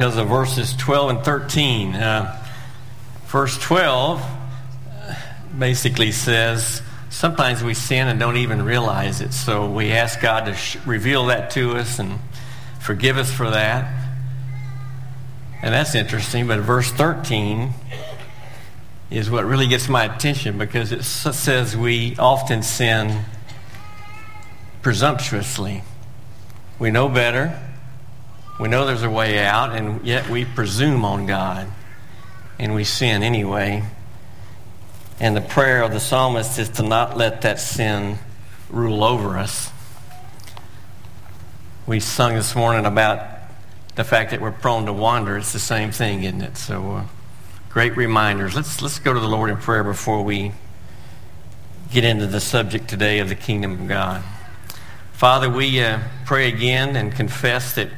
because of verses 12 and 13. Uh, verse 12 basically says, sometimes we sin and don't even realize it. So we ask God to sh- reveal that to us and forgive us for that. And that's interesting. But verse 13 is what really gets my attention because it says we often sin presumptuously. We know better. We know there's a way out, and yet we presume on God. And we sin anyway. And the prayer of the psalmist is to not let that sin rule over us. We sung this morning about the fact that we're prone to wander. It's the same thing, isn't it? So, uh, great reminders. Let's, let's go to the Lord in prayer before we get into the subject today of the kingdom of God. Father, we uh, pray again and confess that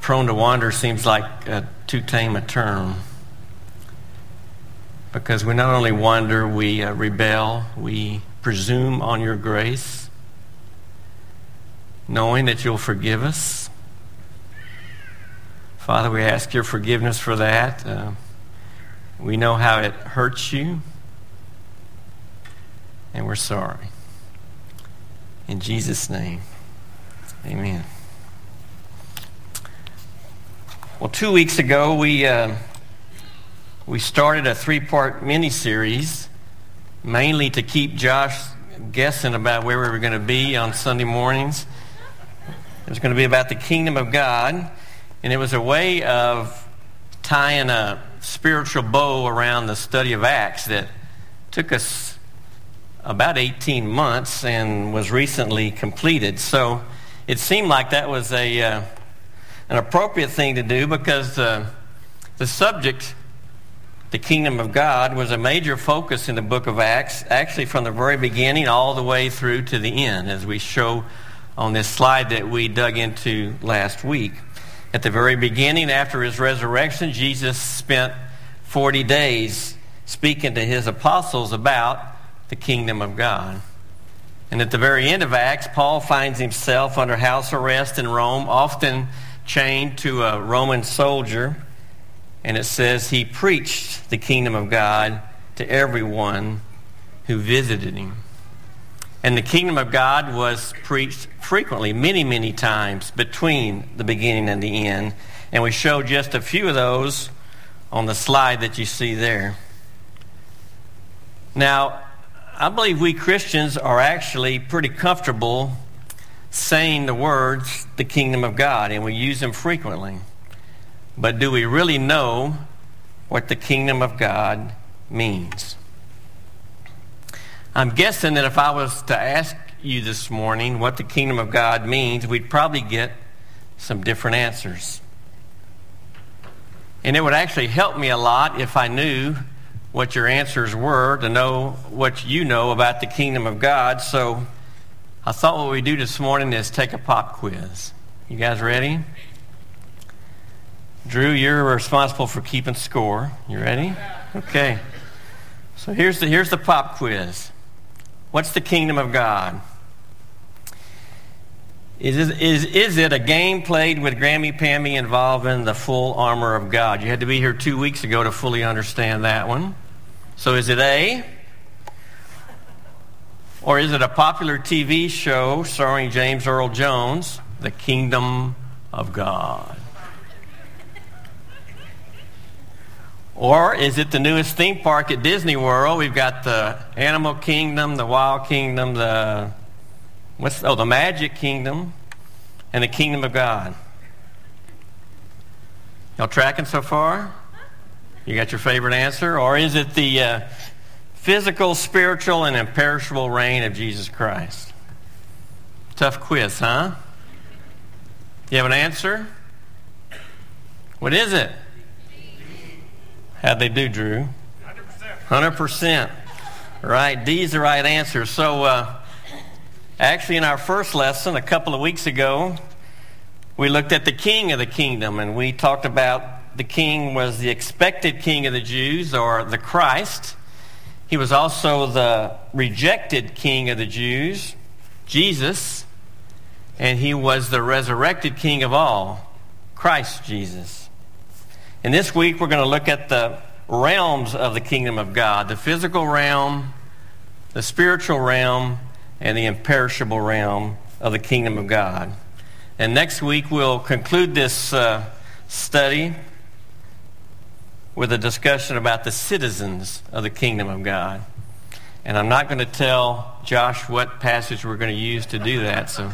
prone to wander seems like uh, too tame a term because we not only wander, we uh, rebel, we presume on your grace, knowing that you'll forgive us. Father, we ask your forgiveness for that. Uh, we know how it hurts you, and we're sorry. In Jesus' name, amen. Well, two weeks ago, we. Uh, we started a three part mini series mainly to keep Josh guessing about where we were going to be on Sunday mornings. It was going to be about the kingdom of God, and it was a way of tying a spiritual bow around the study of Acts that took us about 18 months and was recently completed. So it seemed like that was a, uh, an appropriate thing to do because uh, the subject the kingdom of God was a major focus in the book of Acts, actually from the very beginning all the way through to the end, as we show on this slide that we dug into last week. At the very beginning, after his resurrection, Jesus spent 40 days speaking to his apostles about the kingdom of God. And at the very end of Acts, Paul finds himself under house arrest in Rome, often chained to a Roman soldier and it says he preached the kingdom of God to everyone who visited him. And the kingdom of God was preached frequently, many, many times between the beginning and the end. And we show just a few of those on the slide that you see there. Now, I believe we Christians are actually pretty comfortable saying the words, the kingdom of God, and we use them frequently. But do we really know what the kingdom of God means? I'm guessing that if I was to ask you this morning what the kingdom of God means, we'd probably get some different answers. And it would actually help me a lot if I knew what your answers were to know what you know about the kingdom of God. So I thought what we do this morning is take a pop quiz. You guys ready? Drew, you're responsible for keeping score. You ready? Okay. So here's the, here's the pop quiz. What's the kingdom of God? Is, is, is it a game played with Grammy Pammy involving the full armor of God? You had to be here two weeks ago to fully understand that one. So is it A? Or is it a popular TV show starring James Earl Jones, The Kingdom of God? Or is it the newest theme park at Disney World? We've got the Animal Kingdom, the Wild Kingdom, the what's oh the Magic Kingdom, and the Kingdom of God. Y'all tracking so far? You got your favorite answer, or is it the uh, physical, spiritual, and imperishable reign of Jesus Christ? Tough quiz, huh? You have an answer? What is it? How'd they do, Drew? 100%. 100%. Right, D's the right answer. So, uh, actually, in our first lesson a couple of weeks ago, we looked at the king of the kingdom, and we talked about the king was the expected king of the Jews, or the Christ. He was also the rejected king of the Jews, Jesus, and he was the resurrected king of all, Christ Jesus. And this week we're going to look at the realms of the kingdom of God the physical realm, the spiritual realm, and the imperishable realm of the kingdom of God. And next week we'll conclude this uh, study with a discussion about the citizens of the kingdom of God. And I'm not going to tell Josh what passage we're going to use to do that. So.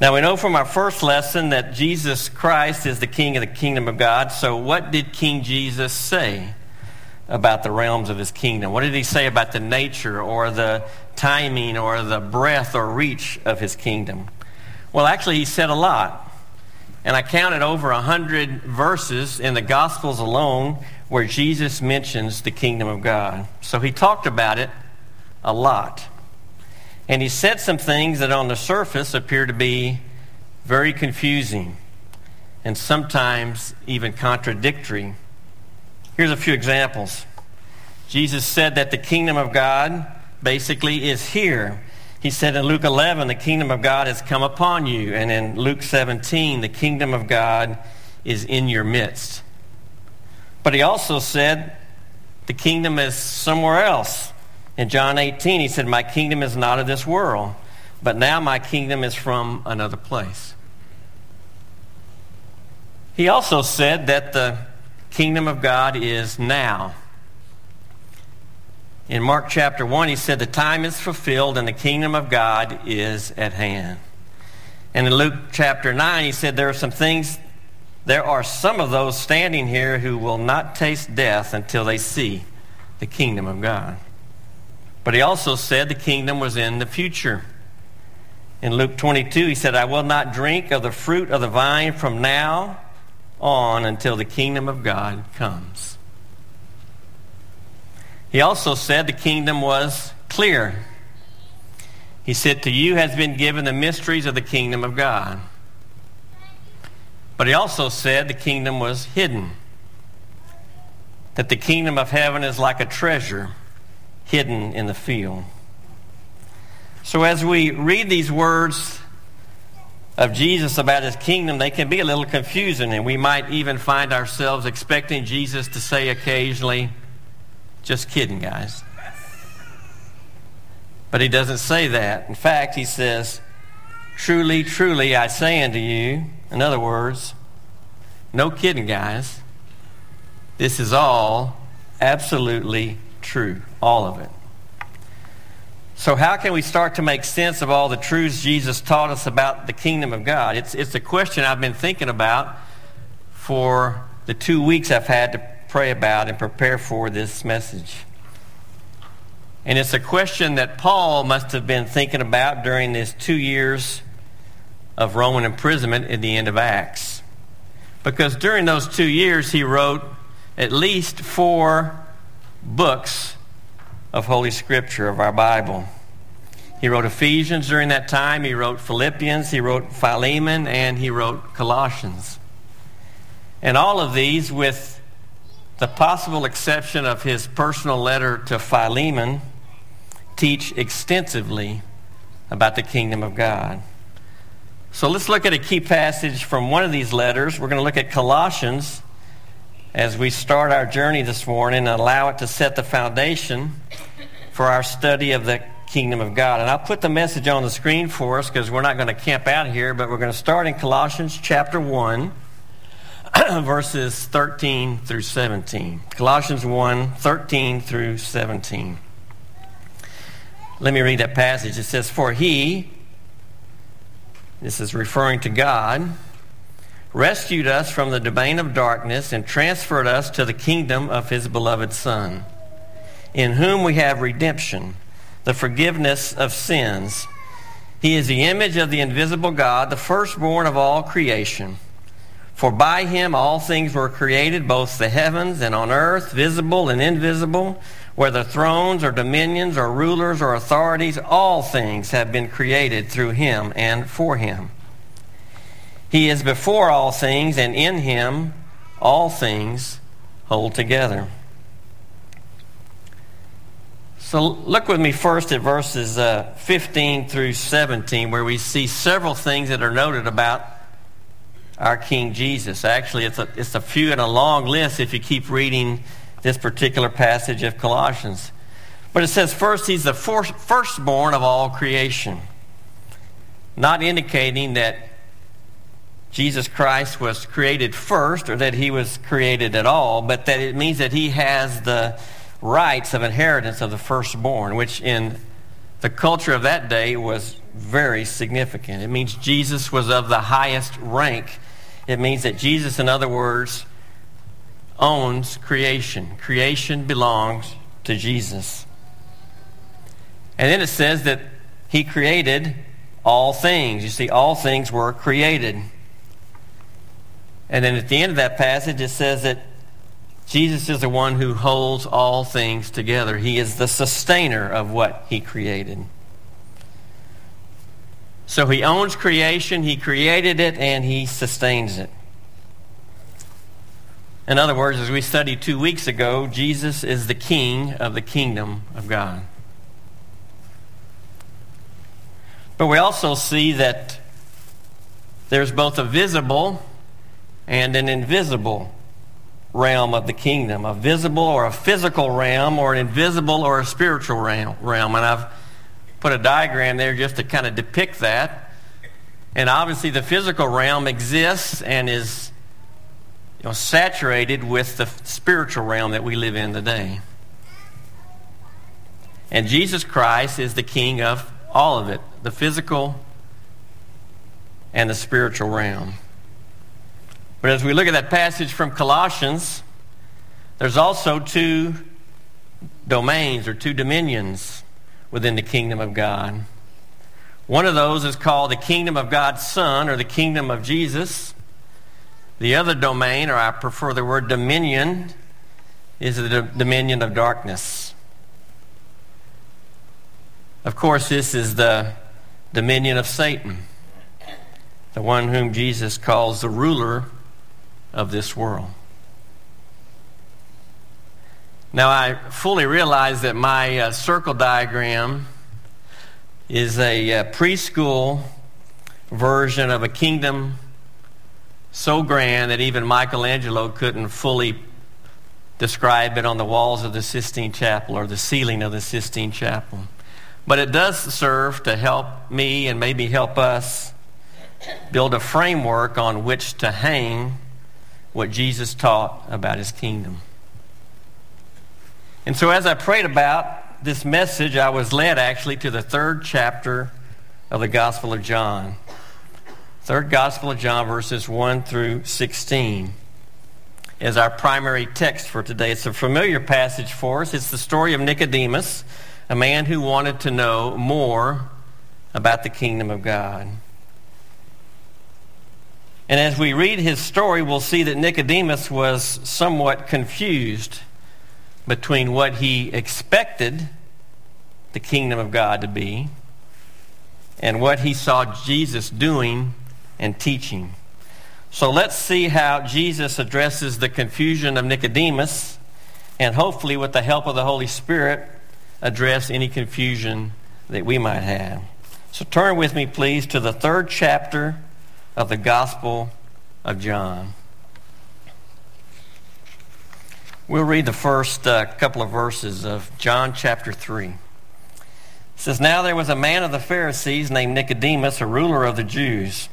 Now we know from our first lesson that Jesus Christ is the king of the kingdom of God. So what did King Jesus say about the realms of his kingdom? What did he say about the nature or the timing or the breadth or reach of his kingdom? Well, actually, he said a lot. And I counted over a hundred verses in the Gospels alone where Jesus mentions the kingdom of God. So he talked about it a lot. And he said some things that on the surface appear to be very confusing and sometimes even contradictory. Here's a few examples. Jesus said that the kingdom of God basically is here. He said in Luke 11, the kingdom of God has come upon you. And in Luke 17, the kingdom of God is in your midst. But he also said the kingdom is somewhere else. In John 18, he said, My kingdom is not of this world, but now my kingdom is from another place. He also said that the kingdom of God is now. In Mark chapter 1, he said, The time is fulfilled and the kingdom of God is at hand. And in Luke chapter 9, he said, There are some things, there are some of those standing here who will not taste death until they see the kingdom of God. But he also said the kingdom was in the future. In Luke 22, he said, I will not drink of the fruit of the vine from now on until the kingdom of God comes. He also said the kingdom was clear. He said, To you has been given the mysteries of the kingdom of God. But he also said the kingdom was hidden. That the kingdom of heaven is like a treasure hidden in the field. So as we read these words of Jesus about his kingdom, they can be a little confusing, and we might even find ourselves expecting Jesus to say occasionally, just kidding, guys. But he doesn't say that. In fact, he says, Truly, truly, I say unto you, in other words, no kidding, guys. This is all absolutely true, all of it. So, how can we start to make sense of all the truths Jesus taught us about the kingdom of God? It's, it's a question I've been thinking about for the two weeks I've had to pray about and prepare for this message. And it's a question that Paul must have been thinking about during his two years of Roman imprisonment at the end of Acts. Because during those two years, he wrote at least four books of Holy Scripture, of our Bible. He wrote Ephesians during that time, he wrote Philippians, he wrote Philemon, and he wrote Colossians. And all of these, with the possible exception of his personal letter to Philemon, teach extensively about the kingdom of God. So let's look at a key passage from one of these letters. We're going to look at Colossians as we start our journey this morning and allow it to set the foundation for our study of the kingdom of God. And I'll put the message on the screen for us because we're not going to camp out here, but we're going to start in Colossians chapter 1, verses 13 through 17. Colossians 1, 13 through 17. Let me read that passage. It says, For he, this is referring to God, rescued us from the domain of darkness and transferred us to the kingdom of his beloved Son, in whom we have redemption, the forgiveness of sins. He is the image of the invisible God, the firstborn of all creation. For by him all things were created, both the heavens and on earth, visible and invisible, whether thrones or dominions or rulers or authorities, all things have been created through him and for him. He is before all things, and in him all things hold together. So look with me first at verses uh, 15 through 17, where we see several things that are noted about our King Jesus. Actually, it's a, it's a few in a long list if you keep reading this particular passage of Colossians. But it says, first, he's the firstborn of all creation, not indicating that Jesus Christ was created first or that he was created at all, but that it means that he has the rights of inheritance of the firstborn, which in the culture of that day was very significant. It means Jesus was of the highest rank. It means that Jesus, in other words, owns creation. Creation belongs to Jesus. And then it says that he created all things. You see, all things were created. And then at the end of that passage, it says that Jesus is the one who holds all things together. He is the sustainer of what he created. So he owns creation, he created it, and he sustains it. In other words, as we studied two weeks ago, Jesus is the king of the kingdom of God. But we also see that there's both a visible and an invisible realm of the kingdom a visible or a physical realm, or an invisible or a spiritual realm. And I've put a diagram there just to kind of depict that. And obviously, the physical realm exists and is you know, saturated with the spiritual realm that we live in today. And Jesus Christ is the king of all of it the physical and the spiritual realm. But as we look at that passage from Colossians, there's also two domains or two dominions within the kingdom of God. One of those is called the kingdom of God's Son or the kingdom of Jesus. The other domain, or I prefer the word dominion, is the dominion of darkness. Of course, this is the dominion of Satan, the one whom Jesus calls the ruler of this world. Now, I fully realize that my uh, circle diagram is a uh, preschool version of a kingdom so grand that even Michelangelo couldn't fully describe it on the walls of the Sistine Chapel or the ceiling of the Sistine Chapel. But it does serve to help me and maybe help us build a framework on which to hang what Jesus taught about his kingdom. And so as I prayed about this message, I was led actually to the third chapter of the Gospel of John. Third Gospel of John, verses 1 through 16, is our primary text for today. It's a familiar passage for us. It's the story of Nicodemus, a man who wanted to know more about the kingdom of God. And as we read his story, we'll see that Nicodemus was somewhat confused between what he expected the kingdom of God to be and what he saw Jesus doing and teaching. So let's see how Jesus addresses the confusion of Nicodemus and hopefully, with the help of the Holy Spirit, address any confusion that we might have. So turn with me, please, to the third chapter of the Gospel of John. We'll read the first uh, couple of verses of John chapter 3. It says, Now there was a man of the Pharisees named Nicodemus, a ruler of the Jews.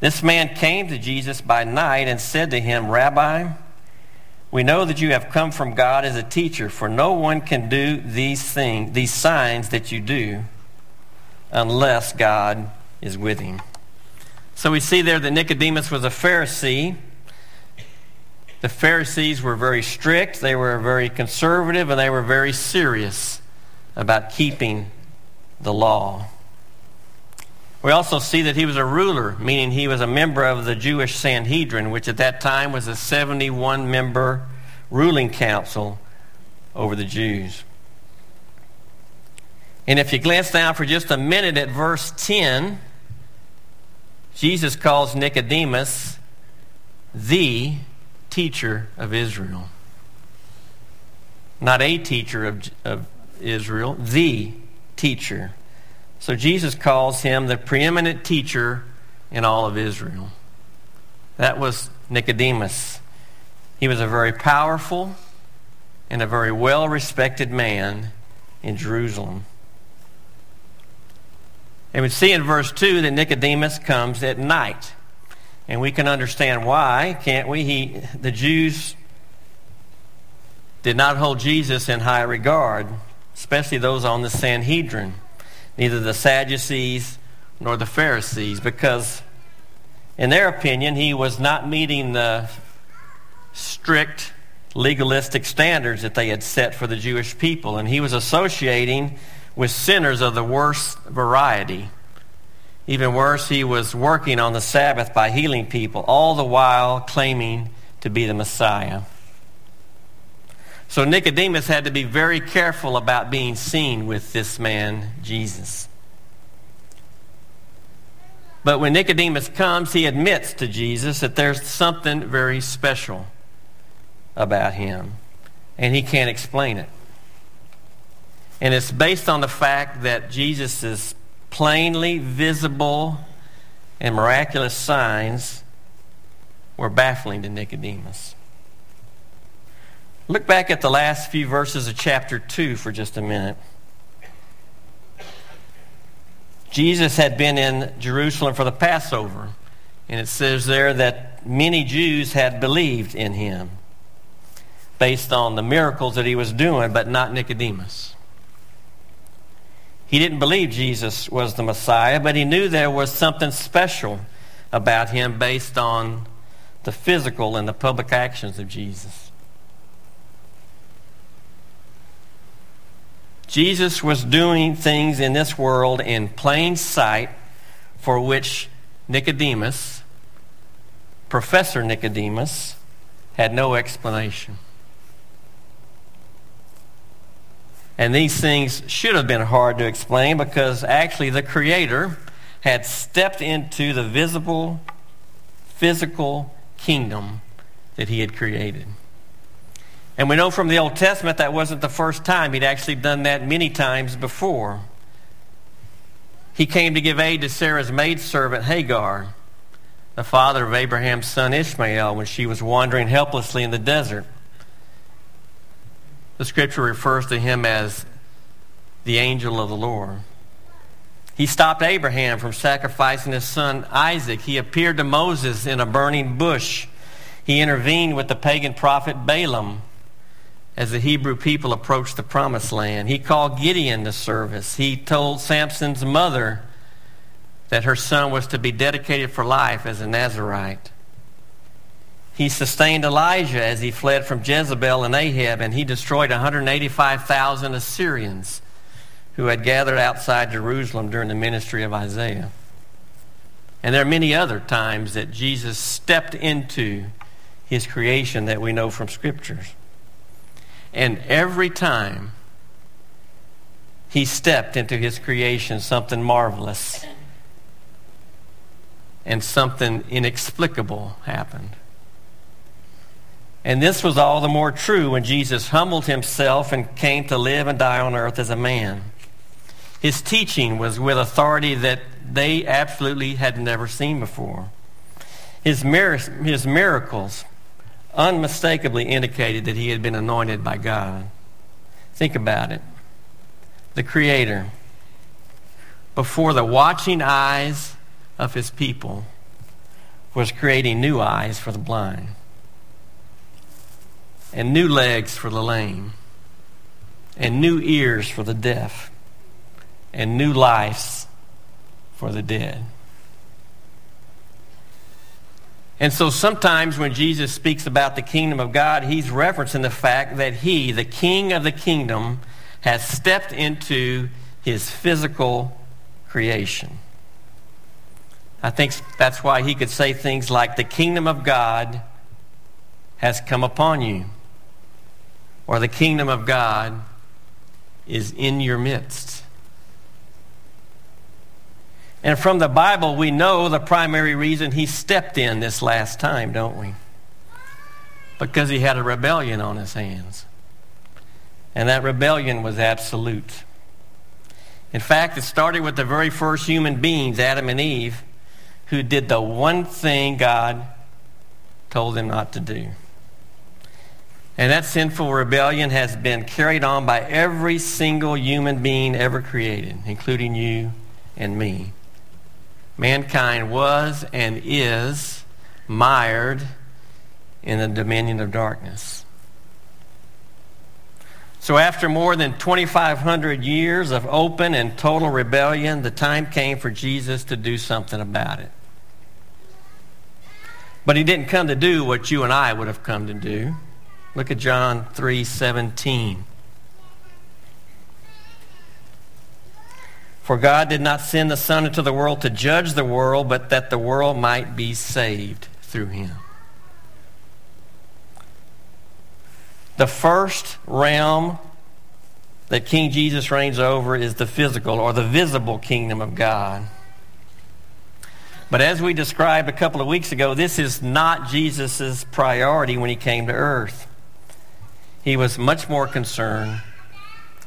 This man came to Jesus by night and said to him, Rabbi, we know that you have come from God as a teacher, for no one can do these things, these signs that you do, unless God is with him. So we see there that Nicodemus was a Pharisee. The Pharisees were very strict, they were very conservative, and they were very serious about keeping the law. We also see that he was a ruler, meaning he was a member of the Jewish Sanhedrin, which at that time was a 71 member ruling council over the Jews. And if you glance down for just a minute at verse 10, Jesus calls Nicodemus the teacher of Israel. Not a teacher of, of Israel, the teacher. So Jesus calls him the preeminent teacher in all of Israel. That was Nicodemus. He was a very powerful and a very well respected man in Jerusalem. And we see in verse 2 that Nicodemus comes at night. And we can understand why, can't we? He, the Jews did not hold Jesus in high regard, especially those on the Sanhedrin, neither the Sadducees nor the Pharisees, because in their opinion, he was not meeting the strict legalistic standards that they had set for the Jewish people. And he was associating with sinners of the worst variety. Even worse, he was working on the Sabbath by healing people, all the while claiming to be the Messiah. So Nicodemus had to be very careful about being seen with this man, Jesus. But when Nicodemus comes, he admits to Jesus that there's something very special about him, and he can't explain it. And it's based on the fact that Jesus' plainly visible and miraculous signs were baffling to Nicodemus. Look back at the last few verses of chapter 2 for just a minute. Jesus had been in Jerusalem for the Passover, and it says there that many Jews had believed in him based on the miracles that he was doing, but not Nicodemus. He didn't believe Jesus was the Messiah, but he knew there was something special about him based on the physical and the public actions of Jesus. Jesus was doing things in this world in plain sight for which Nicodemus, Professor Nicodemus, had no explanation. And these things should have been hard to explain because actually the Creator had stepped into the visible, physical kingdom that He had created. And we know from the Old Testament that wasn't the first time. He'd actually done that many times before. He came to give aid to Sarah's maidservant Hagar, the father of Abraham's son Ishmael, when she was wandering helplessly in the desert. The scripture refers to him as the angel of the Lord. He stopped Abraham from sacrificing his son Isaac. He appeared to Moses in a burning bush. He intervened with the pagan prophet Balaam as the Hebrew people approached the promised land. He called Gideon to service. He told Samson's mother that her son was to be dedicated for life as a Nazarite. He sustained Elijah as he fled from Jezebel and Ahab, and he destroyed 185,000 Assyrians who had gathered outside Jerusalem during the ministry of Isaiah. And there are many other times that Jesus stepped into his creation that we know from scriptures. And every time he stepped into his creation, something marvelous and something inexplicable happened. And this was all the more true when Jesus humbled himself and came to live and die on earth as a man. His teaching was with authority that they absolutely had never seen before. His, mir- his miracles unmistakably indicated that he had been anointed by God. Think about it. The Creator, before the watching eyes of his people, was creating new eyes for the blind and new legs for the lame, and new ears for the deaf, and new lives for the dead. And so sometimes when Jesus speaks about the kingdom of God, he's referencing the fact that he, the king of the kingdom, has stepped into his physical creation. I think that's why he could say things like, The kingdom of God has come upon you or the kingdom of God is in your midst. And from the Bible, we know the primary reason he stepped in this last time, don't we? Because he had a rebellion on his hands. And that rebellion was absolute. In fact, it started with the very first human beings, Adam and Eve, who did the one thing God told them not to do. And that sinful rebellion has been carried on by every single human being ever created, including you and me. Mankind was and is mired in the dominion of darkness. So, after more than 2,500 years of open and total rebellion, the time came for Jesus to do something about it. But he didn't come to do what you and I would have come to do. Look at John 3:17. For God did not send the Son into the world to judge the world, but that the world might be saved through him. The first realm that King Jesus reigns over is the physical or the visible kingdom of God. But as we described a couple of weeks ago, this is not Jesus' priority when he came to earth. He was much more concerned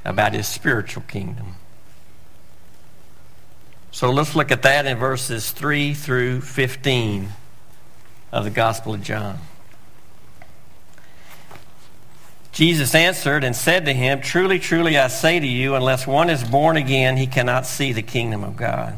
about his spiritual kingdom. So let's look at that in verses 3 through 15 of the Gospel of John. Jesus answered and said to him, Truly, truly, I say to you, unless one is born again, he cannot see the kingdom of God.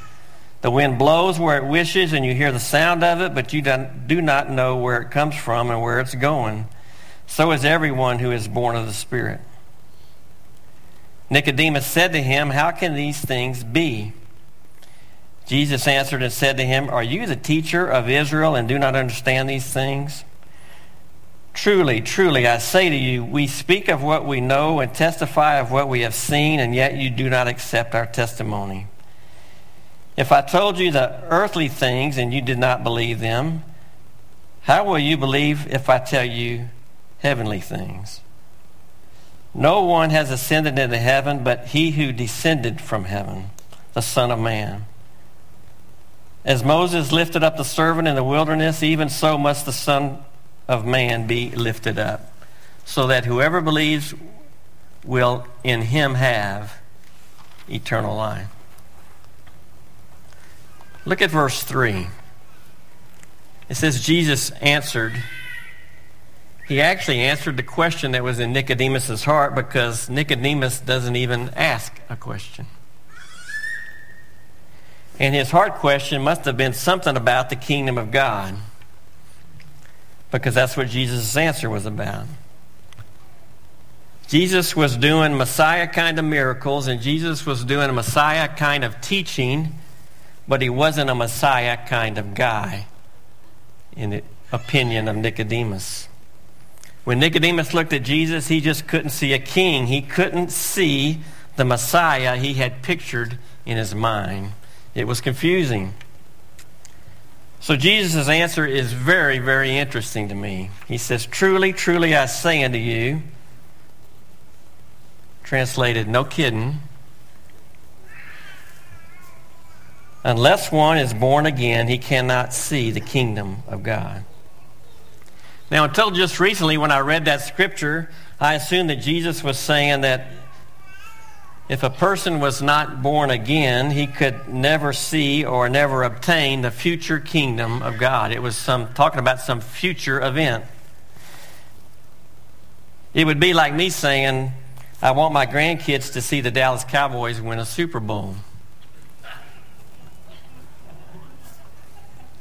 The wind blows where it wishes, and you hear the sound of it, but you do not know where it comes from and where it's going. So is everyone who is born of the Spirit. Nicodemus said to him, How can these things be? Jesus answered and said to him, Are you the teacher of Israel and do not understand these things? Truly, truly, I say to you, we speak of what we know and testify of what we have seen, and yet you do not accept our testimony. If I told you the earthly things and you did not believe them, how will you believe if I tell you heavenly things? No one has ascended into heaven but he who descended from heaven, the Son of Man. As Moses lifted up the servant in the wilderness, even so must the Son of man be lifted up, so that whoever believes will in him have eternal life. Look at verse 3. It says, Jesus answered. He actually answered the question that was in Nicodemus' heart because Nicodemus doesn't even ask a question. And his heart question must have been something about the kingdom of God because that's what Jesus' answer was about. Jesus was doing Messiah kind of miracles, and Jesus was doing a Messiah kind of teaching, but he wasn't a Messiah kind of guy, in the opinion of Nicodemus. When Nicodemus looked at Jesus, he just couldn't see a king. He couldn't see the Messiah he had pictured in his mind. It was confusing. So Jesus' answer is very, very interesting to me. He says, Truly, truly, I say unto you, translated, no kidding, unless one is born again, he cannot see the kingdom of God. Now, until just recently, when I read that scripture, I assumed that Jesus was saying that if a person was not born again, he could never see or never obtain the future kingdom of God. It was some talking about some future event. It would be like me saying, I want my grandkids to see the Dallas Cowboys win a Super Bowl.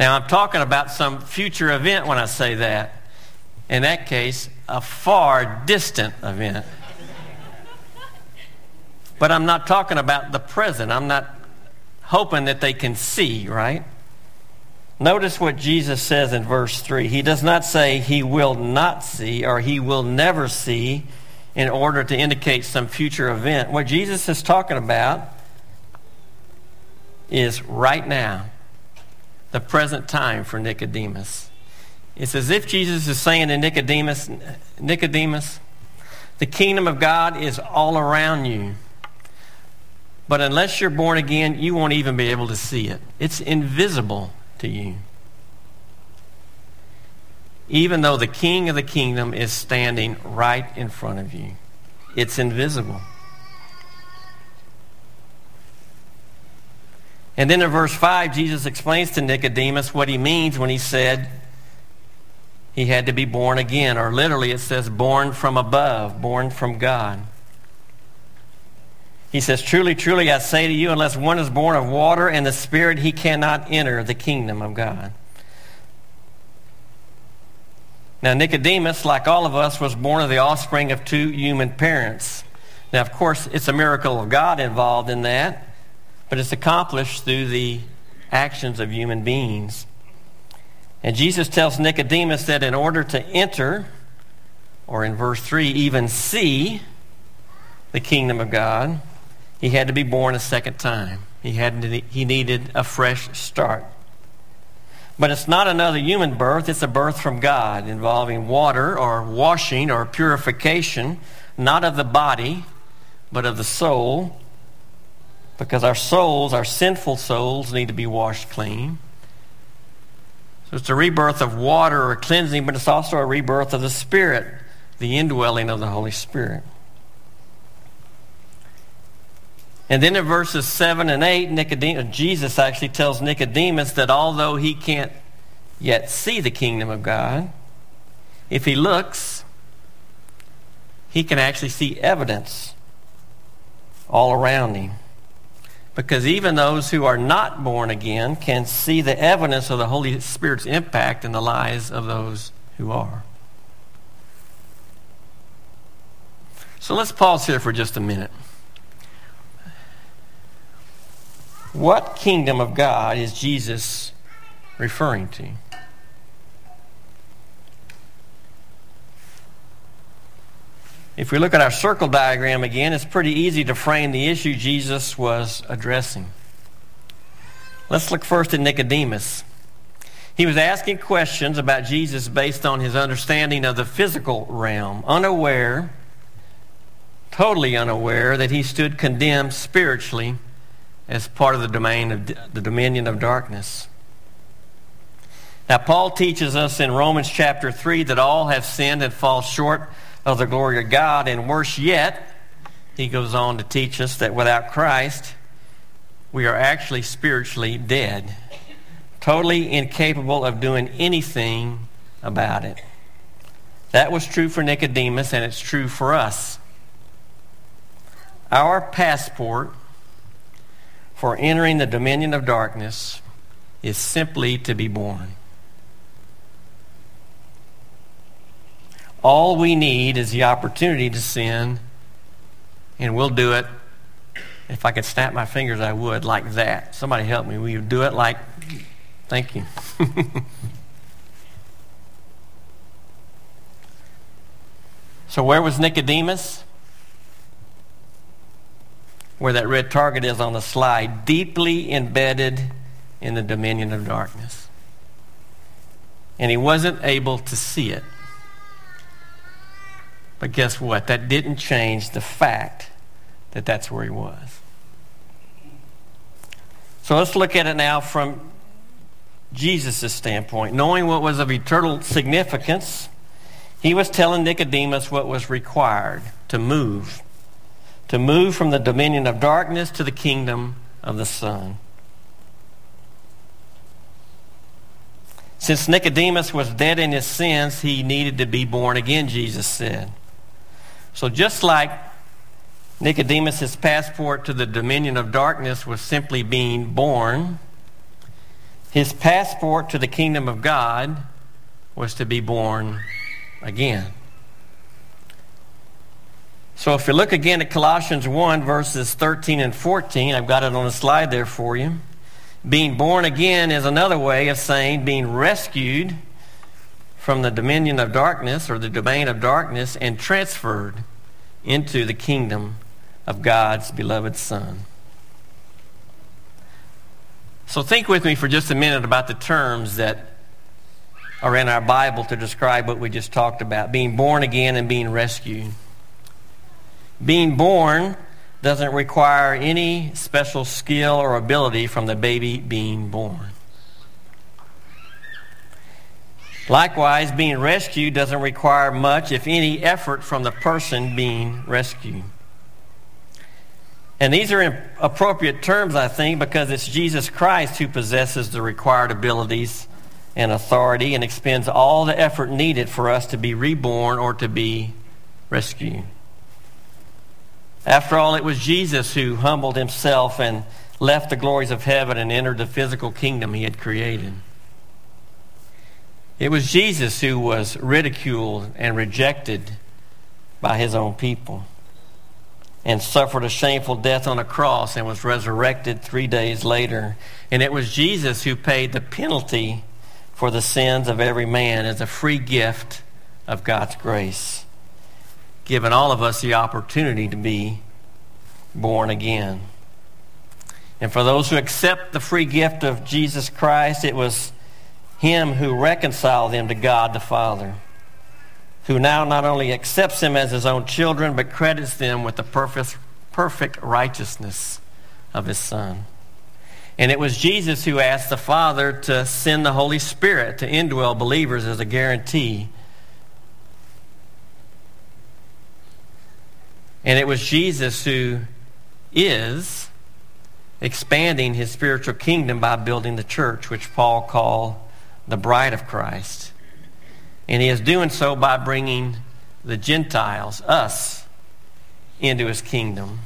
Now, I'm talking about some future event when I say that. In that case, a far distant event. But I'm not talking about the present. I'm not hoping that they can see, right? Notice what Jesus says in verse 3. He does not say he will not see or he will never see. in order to indicate some future event. What Jesus is talking about is right now, the present time for Nicodemus. It's as if Jesus is saying to Nicodemus, Nicodemus, the kingdom of God is all around you. But unless you're born again, you won't even be able to see it. It's invisible to you. Even though the king of the kingdom is standing right in front of you, it's invisible. And then in verse 5, Jesus explains to Nicodemus what he means when he said he had to be born again, or literally it says born from above, born from God. He says, Truly, truly, I say to you, unless one is born of water and the Spirit, he cannot enter the kingdom of God. Now, Nicodemus, like all of us, was born of the offspring of two human parents. Now, of course, it's a miracle of God involved in that, but it's accomplished through the actions of human beings. And Jesus tells Nicodemus that in order to enter, or in verse 3, even see the kingdom of God, he had to be born a second time. He, had he needed a fresh start. But it's not another human birth, it's a birth from God involving water or washing or purification, not of the body, but of the soul. Because our souls, our sinful souls, need to be washed clean. So it's a rebirth of water or cleansing, but it's also a rebirth of the Spirit, the indwelling of the Holy Spirit. And then in verses 7 and 8, Nicodemus, Jesus actually tells Nicodemus that although he can't yet see the kingdom of God, if he looks, he can actually see evidence all around him. Because even those who are not born again can see the evidence of the Holy Spirit's impact in the lives of those who are. So let's pause here for just a minute. What kingdom of God is Jesus referring to? If we look at our circle diagram again, it's pretty easy to frame the issue Jesus was addressing. Let's look first at Nicodemus. He was asking questions about Jesus based on his understanding of the physical realm, unaware, totally unaware that he stood condemned spiritually as part of the domain of the dominion of darkness. Now, Paul teaches us in Romans chapter 3 that all have sinned and fall short of the glory of God, and worse yet, he goes on to teach us that without Christ, we are actually spiritually dead, totally incapable of doing anything about it. That was true for Nicodemus, and it's true for us. Our passport for entering the dominion of darkness is simply to be born. All we need is the opportunity to sin, and we'll do it. If I could snap my fingers, I would, like that. Somebody help me. Will you do it like, thank you. so, where was Nicodemus? where that red target is on the slide, deeply embedded in the dominion of darkness. And he wasn't able to see it. But guess what? That didn't change the fact that that's where he was. So let's look at it now from Jesus' standpoint. Knowing what was of eternal significance, he was telling Nicodemus what was required to move to move from the dominion of darkness to the kingdom of the Son. Since Nicodemus was dead in his sins, he needed to be born again, Jesus said. So just like Nicodemus' passport to the dominion of darkness was simply being born, his passport to the kingdom of God was to be born again. So if you look again at Colossians 1, verses 13 and 14, I've got it on the slide there for you. Being born again is another way of saying being rescued from the dominion of darkness or the domain of darkness and transferred into the kingdom of God's beloved Son. So think with me for just a minute about the terms that are in our Bible to describe what we just talked about being born again and being rescued. Being born doesn't require any special skill or ability from the baby being born. Likewise, being rescued doesn't require much, if any, effort from the person being rescued. And these are appropriate terms, I think, because it's Jesus Christ who possesses the required abilities and authority and expends all the effort needed for us to be reborn or to be rescued. After all, it was Jesus who humbled himself and left the glories of heaven and entered the physical kingdom he had created. It was Jesus who was ridiculed and rejected by his own people and suffered a shameful death on a cross and was resurrected three days later. And it was Jesus who paid the penalty for the sins of every man as a free gift of God's grace, giving all of us the opportunity to be born again. And for those who accept the free gift of Jesus Christ, it was Him who reconciled them to God the Father, who now not only accepts them as His own children, but credits them with the perfect, perfect righteousness of His Son. And it was Jesus who asked the Father to send the Holy Spirit to indwell believers as a guarantee. And it was Jesus who is expanding his spiritual kingdom by building the church, which Paul called the bride of Christ. And he is doing so by bringing the Gentiles, us, into his kingdom.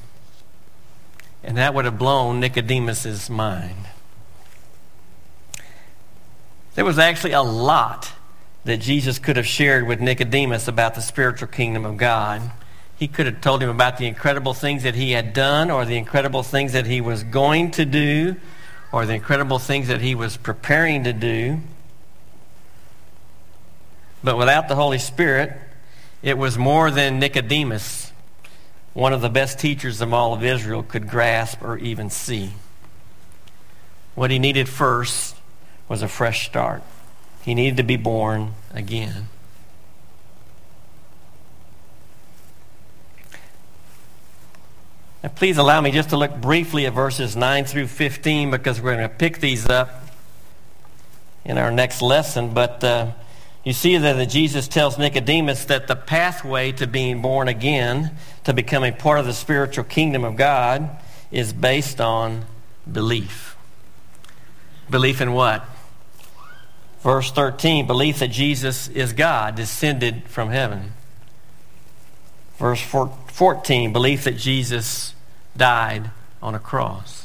And that would have blown Nicodemus's mind. There was actually a lot that Jesus could have shared with Nicodemus about the spiritual kingdom of God. He could have told him about the incredible things that he had done, or the incredible things that he was going to do, or the incredible things that he was preparing to do. But without the Holy Spirit, it was more than Nicodemus one of the best teachers of all of Israel could grasp or even see. What he needed first was a fresh start. He needed to be born again. Now, please allow me just to look briefly at verses 9 through 15 because we're going to pick these up in our next lesson. But uh, you see that Jesus tells Nicodemus that the pathway to being born again, to becoming part of the spiritual kingdom of God, is based on belief. Belief in what? Verse 13, belief that Jesus is God, descended from heaven. Verse 14, belief that Jesus died on a cross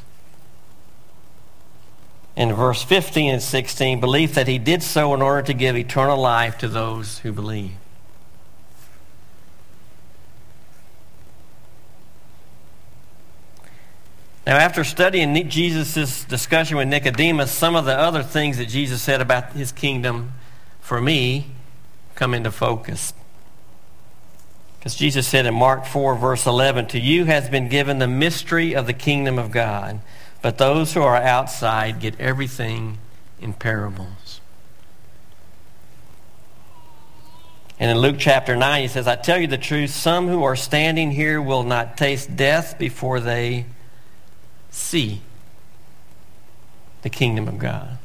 in verse 15 and 16, belief that he did so in order to give eternal life to those who believe. Now, after studying Jesus' discussion with Nicodemus, some of the other things that Jesus said about his kingdom for me come into focus. Because Jesus said in Mark 4, verse 11, To you has been given the mystery of the kingdom of God. But those who are outside get everything in parables. And in Luke chapter 9, he says, I tell you the truth, some who are standing here will not taste death before they see the kingdom of God.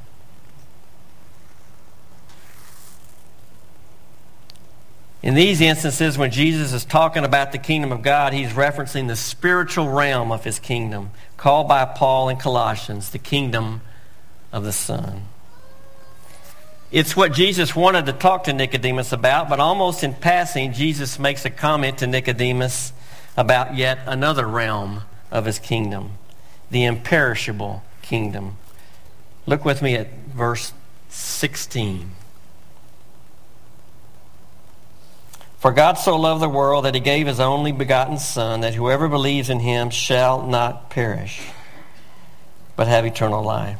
In these instances, when Jesus is talking about the kingdom of God, he's referencing the spiritual realm of his kingdom called by Paul in Colossians the kingdom of the Son. It's what Jesus wanted to talk to Nicodemus about, but almost in passing, Jesus makes a comment to Nicodemus about yet another realm of his kingdom, the imperishable kingdom. Look with me at verse 16. For God so loved the world that he gave his only begotten Son, that whoever believes in him shall not perish, but have eternal life.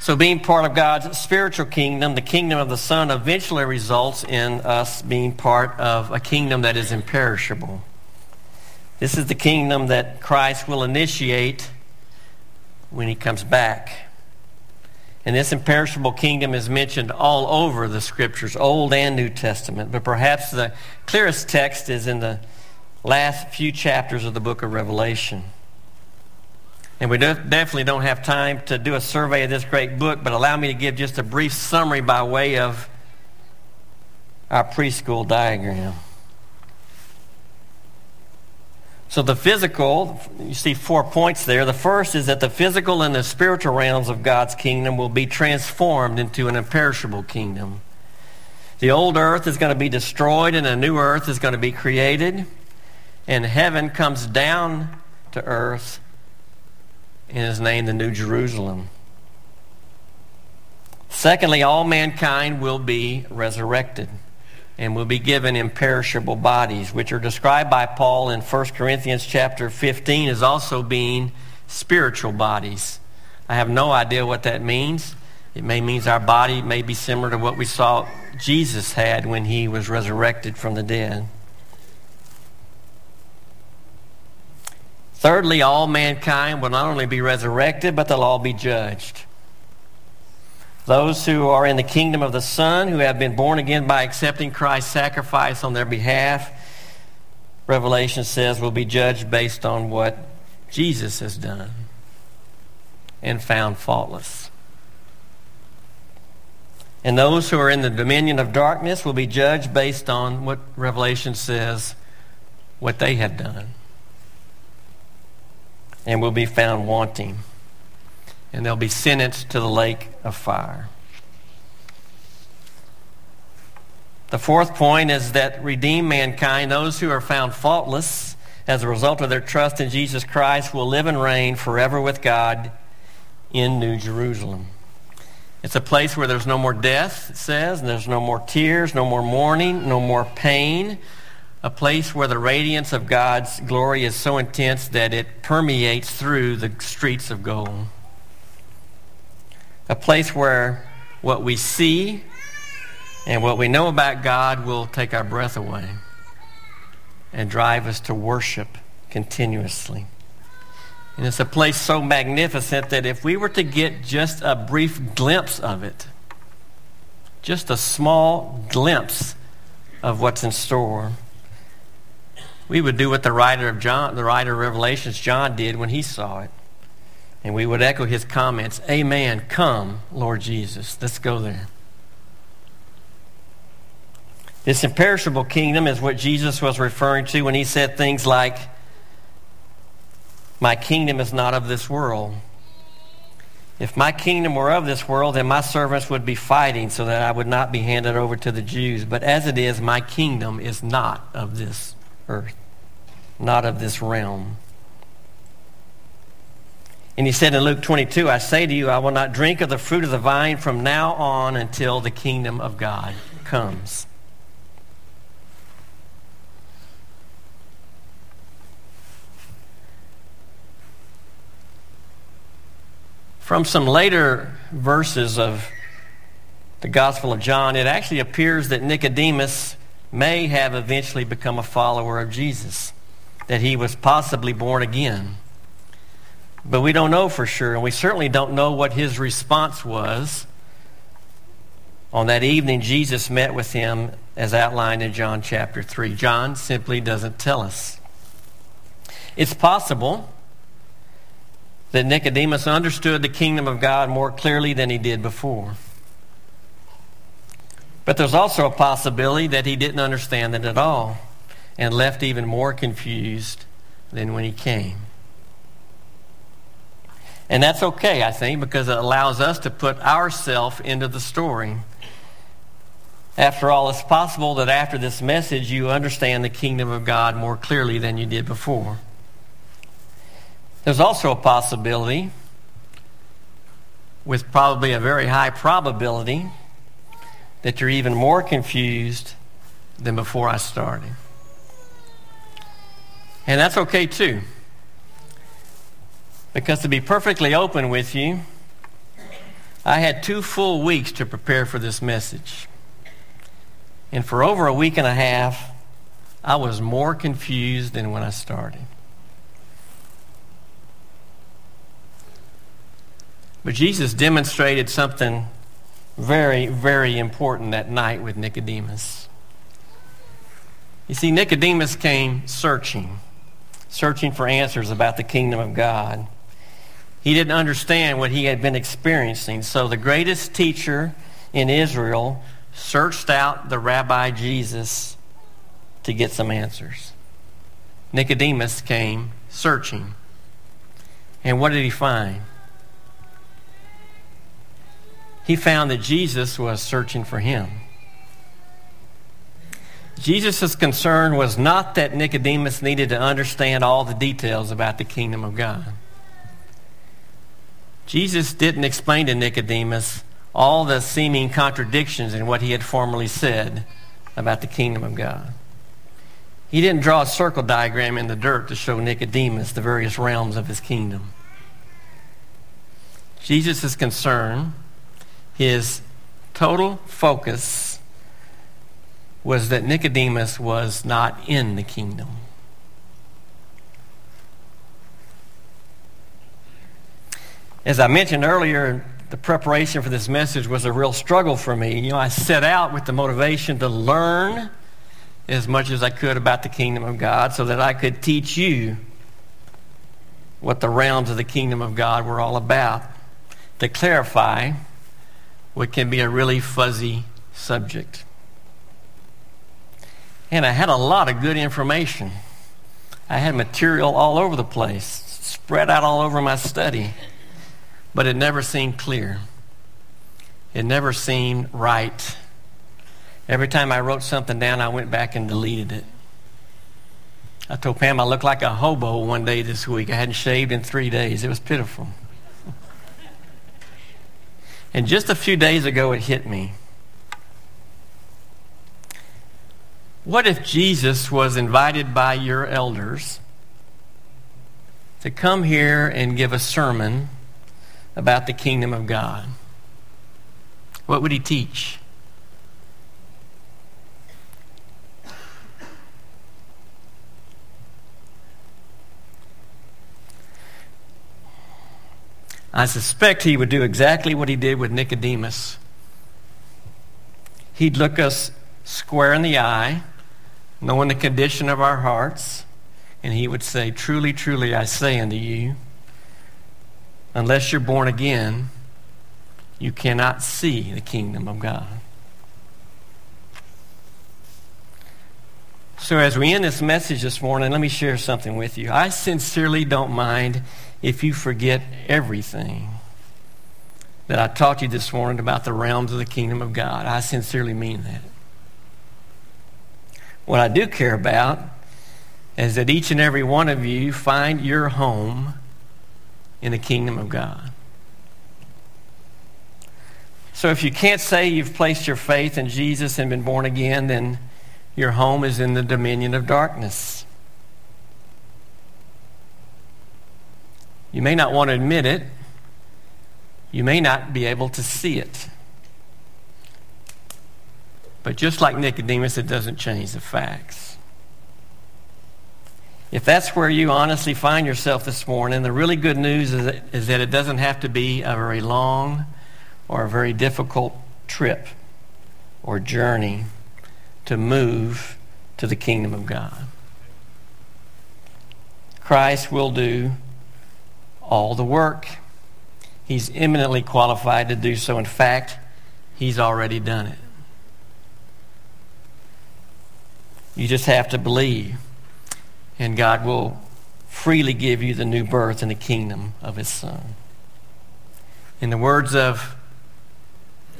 So being part of God's spiritual kingdom, the kingdom of the Son eventually results in us being part of a kingdom that is imperishable. This is the kingdom that Christ will initiate when he comes back. And this imperishable kingdom is mentioned all over the scriptures, Old and New Testament. But perhaps the clearest text is in the last few chapters of the book of Revelation. And we definitely don't have time to do a survey of this great book, but allow me to give just a brief summary by way of our preschool diagram. So the physical, you see four points there. The first is that the physical and the spiritual realms of God's kingdom will be transformed into an imperishable kingdom. The old earth is going to be destroyed and a new earth is going to be created. And heaven comes down to earth and is named the New Jerusalem. Secondly, all mankind will be resurrected and will be given imperishable bodies, which are described by Paul in 1 Corinthians chapter 15 as also being spiritual bodies. I have no idea what that means. It may mean our body may be similar to what we saw Jesus had when he was resurrected from the dead. Thirdly, all mankind will not only be resurrected, but they'll all be judged. Those who are in the kingdom of the Son, who have been born again by accepting Christ's sacrifice on their behalf, Revelation says will be judged based on what Jesus has done and found faultless. And those who are in the dominion of darkness will be judged based on what Revelation says, what they have done, and will be found wanting and they'll be sentenced to the lake of fire. The fourth point is that redeemed mankind, those who are found faultless as a result of their trust in Jesus Christ, will live and reign forever with God in New Jerusalem. It's a place where there's no more death, it says, and there's no more tears, no more mourning, no more pain. A place where the radiance of God's glory is so intense that it permeates through the streets of gold a place where what we see and what we know about God will take our breath away and drive us to worship continuously. And it's a place so magnificent that if we were to get just a brief glimpse of it, just a small glimpse of what's in store, we would do what the writer of John, the writer of Revelations, John did when he saw it. And we would echo his comments Amen. Come, Lord Jesus. Let's go there. This imperishable kingdom is what Jesus was referring to when he said things like, My kingdom is not of this world. If my kingdom were of this world, then my servants would be fighting so that I would not be handed over to the Jews. But as it is, my kingdom is not of this earth, not of this realm. And he said in Luke 22, I say to you, I will not drink of the fruit of the vine from now on until the kingdom of God comes. From some later verses of the Gospel of John, it actually appears that Nicodemus may have eventually become a follower of Jesus, that he was possibly born again. But we don't know for sure, and we certainly don't know what his response was. On that evening, Jesus met with him as outlined in John chapter 3. John simply doesn't tell us. It's possible that Nicodemus understood the kingdom of God more clearly than he did before. But there's also a possibility that he didn't understand it at all and left even more confused than when he came. And that's okay, I think, because it allows us to put ourselves into the story. After all, it's possible that after this message, you understand the kingdom of God more clearly than you did before. There's also a possibility, with probably a very high probability, that you're even more confused than before I started. And that's okay too. Because to be perfectly open with you, I had two full weeks to prepare for this message. And for over a week and a half, I was more confused than when I started. But Jesus demonstrated something very, very important that night with Nicodemus. You see, Nicodemus came searching, searching for answers about the kingdom of God. He didn't understand what he had been experiencing. So the greatest teacher in Israel searched out the rabbi Jesus to get some answers. Nicodemus came searching. And what did he find? He found that Jesus was searching for him. Jesus' concern was not that Nicodemus needed to understand all the details about the kingdom of God. Jesus didn't explain to Nicodemus all the seeming contradictions in what he had formerly said about the kingdom of God. He didn't draw a circle diagram in the dirt to show Nicodemus the various realms of his kingdom. Jesus' concern, his total focus, was that Nicodemus was not in the kingdom. As I mentioned earlier, the preparation for this message was a real struggle for me. You know, I set out with the motivation to learn as much as I could about the kingdom of God so that I could teach you what the realms of the kingdom of God were all about, to clarify what can be a really fuzzy subject. And I had a lot of good information. I had material all over the place, spread out all over my study but it never seemed clear. It never seemed right. Every time I wrote something down, I went back and deleted it. I told Pam I looked like a hobo one day this week. I hadn't shaved in three days. It was pitiful. and just a few days ago, it hit me. What if Jesus was invited by your elders to come here and give a sermon about the kingdom of God? What would he teach? I suspect he would do exactly what he did with Nicodemus. He'd look us square in the eye, knowing the condition of our hearts, and he would say, Truly, truly, I say unto you, unless you're born again, you cannot see the kingdom of God. So, as we end this message this morning, let me share something with you. I sincerely don't mind if you forget everything that I taught you this morning about the realms of the kingdom of God. I sincerely mean that. What I do care about is that each and every one of you find your home in the kingdom of God. So if you can't say you've placed your faith in Jesus and been born again, then your home is in the dominion of darkness. You may not want to admit it. You may not be able to see it. But just like Nicodemus, it doesn't change the facts. If that's where you honestly find yourself this morning, the really good news is that, is that it doesn't have to be a very long or a very difficult trip or journey to move to the kingdom of God. Christ will do all the work. He's eminently qualified to do so. In fact, he's already done it. You just have to believe and God will freely give you the new birth in the kingdom of his Son. In the words of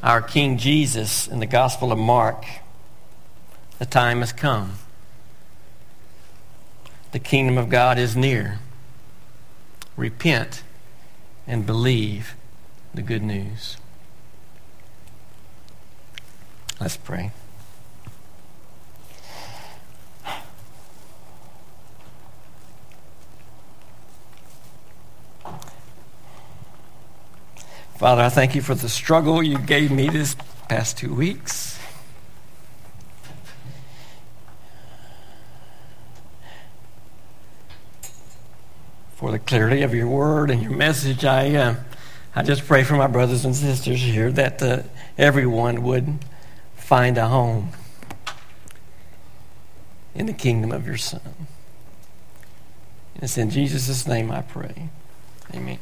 our King Jesus in the Gospel of Mark, the time has come. The kingdom of God is near. Repent and believe the good news. Let's pray. Father, I thank you for the struggle you gave me this past two weeks. For the clarity of your word and your message, I, uh, I just pray for my brothers and sisters here that uh, everyone would find a home in the kingdom of your Son. It's in Jesus' name I pray. Amen.